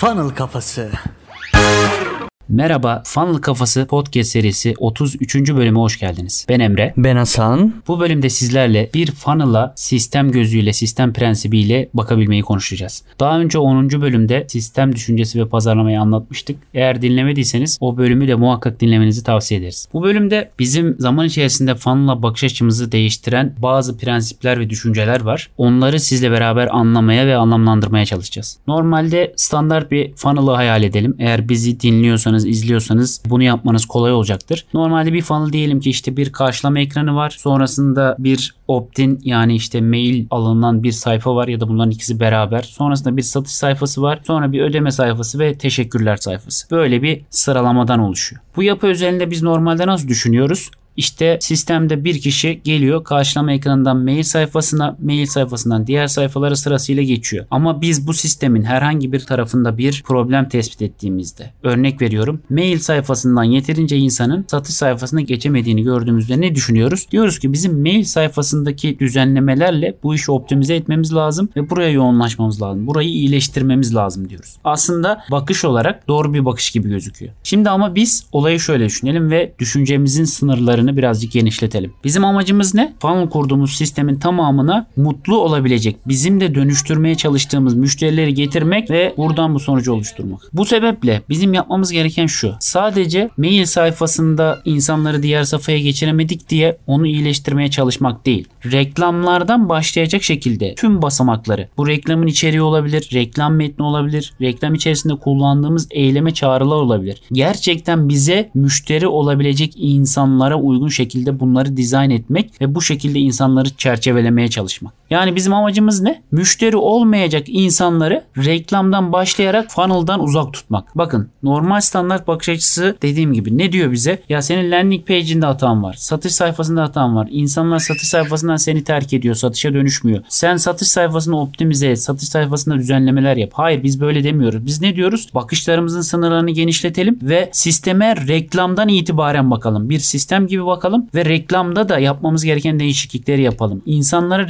Funnel Kafası. Merhaba, Funnel Kafası podcast serisi 33. bölüme hoş geldiniz. Ben Emre. Ben Hasan. Bu bölümde sizlerle bir funnel'a sistem gözüyle, sistem prensibiyle bakabilmeyi konuşacağız. Daha önce 10. bölümde sistem düşüncesi ve pazarlamayı anlatmıştık. Eğer dinlemediyseniz o bölümü de muhakkak dinlemenizi tavsiye ederiz. Bu bölümde bizim zaman içerisinde funnel'a bakış açımızı değiştiren bazı prensipler ve düşünceler var. Onları sizle beraber anlamaya ve anlamlandırmaya çalışacağız. Normalde standart bir funnel'ı hayal edelim. Eğer bizi dinliyorsanız dinliyorsanız, izliyorsanız bunu yapmanız kolay olacaktır. Normalde bir funnel diyelim ki işte bir karşılama ekranı var. Sonrasında bir opt-in yani işte mail alınan bir sayfa var ya da bunların ikisi beraber. Sonrasında bir satış sayfası var. Sonra bir ödeme sayfası ve teşekkürler sayfası. Böyle bir sıralamadan oluşuyor. Bu yapı özelinde biz normalde nasıl düşünüyoruz? İşte sistemde bir kişi geliyor karşılama ekranından mail sayfasına, mail sayfasından diğer sayfalara sırasıyla geçiyor. Ama biz bu sistemin herhangi bir tarafında bir problem tespit ettiğimizde örnek veriyorum mail sayfasından yeterince insanın satış sayfasına geçemediğini gördüğümüzde ne düşünüyoruz? Diyoruz ki bizim mail sayfasındaki düzenlemelerle bu işi optimize etmemiz lazım ve buraya yoğunlaşmamız lazım. Burayı iyileştirmemiz lazım diyoruz. Aslında bakış olarak doğru bir bakış gibi gözüküyor. Şimdi ama biz olayı şöyle düşünelim ve düşüncemizin sınırlarını alanını birazcık genişletelim. Bizim amacımız ne? Funnel kurduğumuz sistemin tamamına mutlu olabilecek, bizim de dönüştürmeye çalıştığımız müşterileri getirmek ve buradan bu sonucu oluşturmak. Bu sebeple bizim yapmamız gereken şu. Sadece mail sayfasında insanları diğer sayfaya geçiremedik diye onu iyileştirmeye çalışmak değil. Reklamlardan başlayacak şekilde tüm basamakları, bu reklamın içeriği olabilir, reklam metni olabilir, reklam içerisinde kullandığımız eyleme çağrılar olabilir. Gerçekten bize müşteri olabilecek insanlara uygun şekilde bunları dizayn etmek ve bu şekilde insanları çerçevelemeye çalışmak. Yani bizim amacımız ne? Müşteri olmayacak insanları reklamdan başlayarak funnel'dan uzak tutmak. Bakın normal standart bakış açısı dediğim gibi ne diyor bize? Ya senin landing page'inde hatan var. Satış sayfasında hatan var. İnsanlar satış sayfasından seni terk ediyor. Satışa dönüşmüyor. Sen satış sayfasını optimize et. Satış sayfasında düzenlemeler yap. Hayır biz böyle demiyoruz. Biz ne diyoruz? Bakışlarımızın sınırlarını genişletelim ve sisteme reklamdan itibaren bakalım. Bir sistem gibi bakalım ve reklamda da yapmamız gereken değişiklikleri yapalım. İnsanlara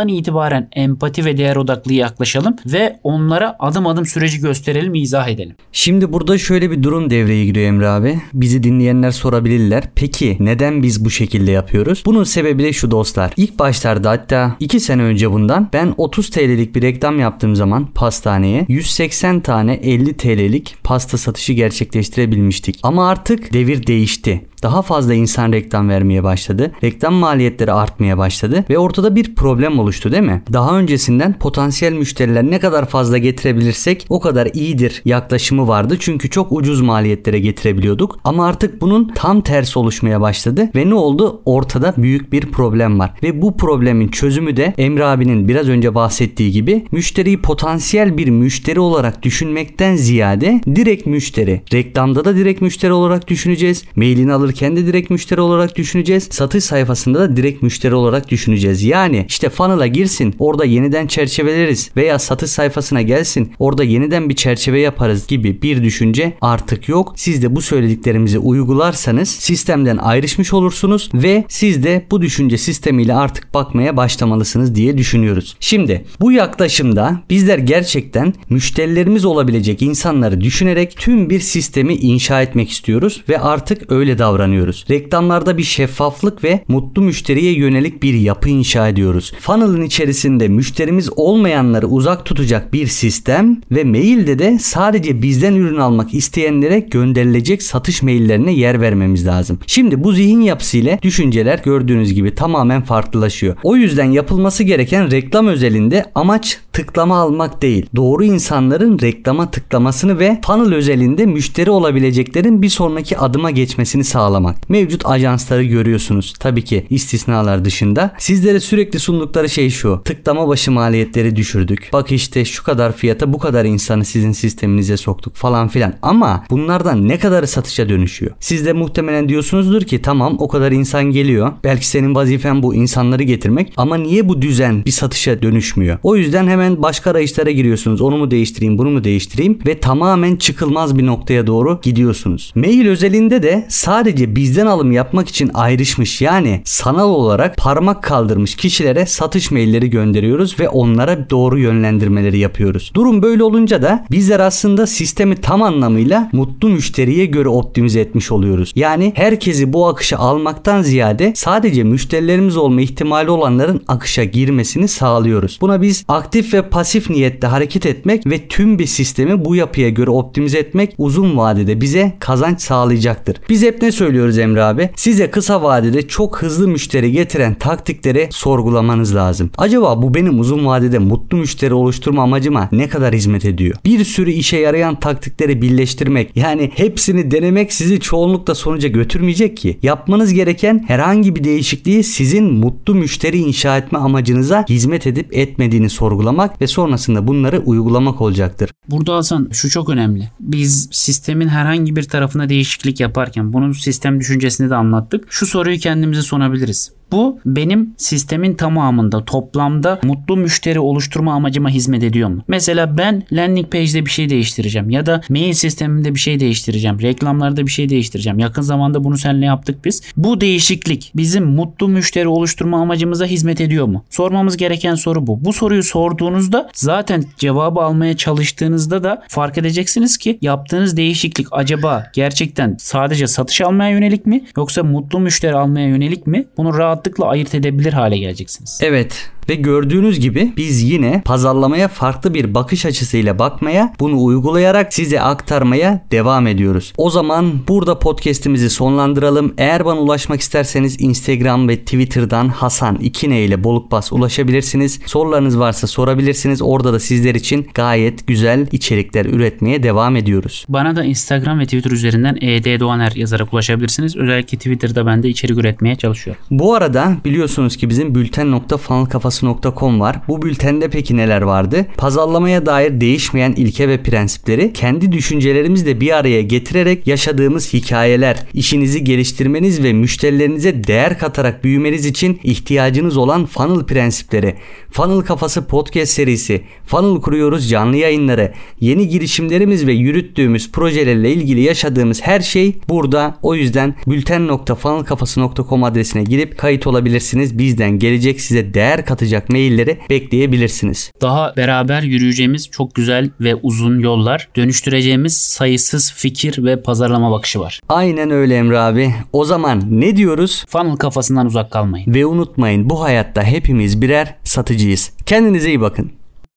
reklamdan itibaren empati ve değer odaklı yaklaşalım ve onlara adım adım süreci gösterelim, izah edelim. Şimdi burada şöyle bir durum devreye giriyor Emre abi. Bizi dinleyenler sorabilirler. Peki neden biz bu şekilde yapıyoruz? Bunun sebebi de şu dostlar. İlk başlarda hatta 2 sene önce bundan ben 30 TL'lik bir reklam yaptığım zaman pastaneye 180 tane 50 TL'lik pasta satışı gerçekleştirebilmiştik. Ama artık devir değişti daha fazla insan reklam vermeye başladı. Reklam maliyetleri artmaya başladı ve ortada bir problem oluştu değil mi? Daha öncesinden potansiyel müşteriler ne kadar fazla getirebilirsek o kadar iyidir yaklaşımı vardı. Çünkü çok ucuz maliyetlere getirebiliyorduk. Ama artık bunun tam tersi oluşmaya başladı ve ne oldu? Ortada büyük bir problem var. Ve bu problemin çözümü de Emre abinin biraz önce bahsettiği gibi müşteriyi potansiyel bir müşteri olarak düşünmekten ziyade direkt müşteri. Reklamda da direkt müşteri olarak düşüneceğiz. Mailini alır alırken de direkt müşteri olarak düşüneceğiz. Satış sayfasında da direkt müşteri olarak düşüneceğiz. Yani işte funnel'a girsin orada yeniden çerçeveleriz veya satış sayfasına gelsin orada yeniden bir çerçeve yaparız gibi bir düşünce artık yok. Siz de bu söylediklerimizi uygularsanız sistemden ayrışmış olursunuz ve siz de bu düşünce sistemiyle artık bakmaya başlamalısınız diye düşünüyoruz. Şimdi bu yaklaşımda bizler gerçekten müşterilerimiz olabilecek insanları düşünerek tüm bir sistemi inşa etmek istiyoruz ve artık öyle davranıyoruz davranıyoruz. Reklamlarda bir şeffaflık ve mutlu müşteriye yönelik bir yapı inşa ediyoruz. Funnel'ın içerisinde müşterimiz olmayanları uzak tutacak bir sistem ve mailde de sadece bizden ürün almak isteyenlere gönderilecek satış maillerine yer vermemiz lazım. Şimdi bu zihin yapısı ile düşünceler gördüğünüz gibi tamamen farklılaşıyor. O yüzden yapılması gereken reklam özelinde amaç tıklama almak değil. Doğru insanların reklama tıklamasını ve funnel özelinde müşteri olabileceklerin bir sonraki adıma geçmesini sağlamak sağlamak. Mevcut ajansları görüyorsunuz. Tabii ki istisnalar dışında. Sizlere sürekli sundukları şey şu. Tıklama başı maliyetleri düşürdük. Bak işte şu kadar fiyata bu kadar insanı sizin sisteminize soktuk falan filan. Ama bunlardan ne kadarı satışa dönüşüyor? Siz de muhtemelen diyorsunuzdur ki tamam o kadar insan geliyor. Belki senin vazifen bu insanları getirmek ama niye bu düzen bir satışa dönüşmüyor? O yüzden hemen başka arayışlara giriyorsunuz. Onu mu değiştireyim, bunu mu değiştireyim ve tamamen çıkılmaz bir noktaya doğru gidiyorsunuz. Mail özelinde de sadece bizden alım yapmak için ayrışmış yani sanal olarak parmak kaldırmış kişilere satış mailleri gönderiyoruz ve onlara doğru yönlendirmeleri yapıyoruz. Durum böyle olunca da bizler aslında sistemi tam anlamıyla mutlu müşteriye göre optimize etmiş oluyoruz. Yani herkesi bu akışa almaktan ziyade sadece müşterilerimiz olma ihtimali olanların akışa girmesini sağlıyoruz. Buna biz aktif ve pasif niyette hareket etmek ve tüm bir sistemi bu yapıya göre optimize etmek uzun vadede bize kazanç sağlayacaktır. Biz hep ne söylüyoruz Emre abi? Size kısa vadede çok hızlı müşteri getiren taktikleri sorgulamanız lazım. Acaba bu benim uzun vadede mutlu müşteri oluşturma amacıma ne kadar hizmet ediyor? Bir sürü işe yarayan taktikleri birleştirmek yani hepsini denemek sizi çoğunlukla sonuca götürmeyecek ki. Yapmanız gereken herhangi bir değişikliği sizin mutlu müşteri inşa etme amacınıza hizmet edip etmediğini sorgulamak ve sonrasında bunları uygulamak olacaktır. Burada Hasan şu çok önemli. Biz sistemin herhangi bir tarafına değişiklik yaparken bunun sistem düşüncesini de anlattık. Şu soruyu kendimize sorabiliriz. Bu benim sistemin tamamında toplamda mutlu müşteri oluşturma amacıma hizmet ediyor mu? Mesela ben landing page'de bir şey değiştireceğim ya da mail sisteminde bir şey değiştireceğim. Reklamlarda bir şey değiştireceğim. Yakın zamanda bunu seninle yaptık biz. Bu değişiklik bizim mutlu müşteri oluşturma amacımıza hizmet ediyor mu? Sormamız gereken soru bu. Bu soruyu sorduğunuzda zaten cevabı almaya çalıştığınızda da fark edeceksiniz ki yaptığınız değişiklik acaba gerçekten sadece satış almaya yönelik mi yoksa mutlu müşteri almaya yönelik mi? Bunu rahatlıkla ayırt edebilir hale geleceksiniz. Evet ve gördüğünüz gibi biz yine pazarlamaya farklı bir bakış açısıyla bakmaya, bunu uygulayarak size aktarmaya devam ediyoruz. O zaman burada podcast'imizi sonlandıralım. Eğer bana ulaşmak isterseniz Instagram ve Twitter'dan Hasan 2 ile Bolukbas ulaşabilirsiniz. Sorularınız varsa sorabilirsiniz. Orada da sizler için gayet güzel içerikler üretmeye devam ediyoruz. Bana da Instagram ve Twitter üzerinden ED Doğaner yazarak ulaşabilirsiniz. Özellikle Twitter'da ben de içerik üretmeye çalışıyorum. Bu arada biliyorsunuz ki bizim bülten.funnelkafası Pazarlamacı.com var. Bu bültende peki neler vardı? Pazarlamaya dair değişmeyen ilke ve prensipleri kendi düşüncelerimizle bir araya getirerek yaşadığımız hikayeler, işinizi geliştirmeniz ve müşterilerinize değer katarak büyümeniz için ihtiyacınız olan funnel prensipleri, Funnel Kafası podcast serisi, Funnel kuruyoruz canlı yayınları, yeni girişimlerimiz ve yürüttüğümüz projelerle ilgili yaşadığımız her şey burada. O yüzden bülten.funnelkafası.com adresine girip kayıt olabilirsiniz. Bizden gelecek size değer katacak mailleri bekleyebilirsiniz. Daha beraber yürüyeceğimiz çok güzel ve uzun yollar, dönüştüreceğimiz sayısız fikir ve pazarlama bakışı var. Aynen öyle Emre abi. O zaman ne diyoruz? Funnel kafasından uzak kalmayın. Ve unutmayın bu hayatta hepimiz birer satıcıyız. Kendinize iyi bakın.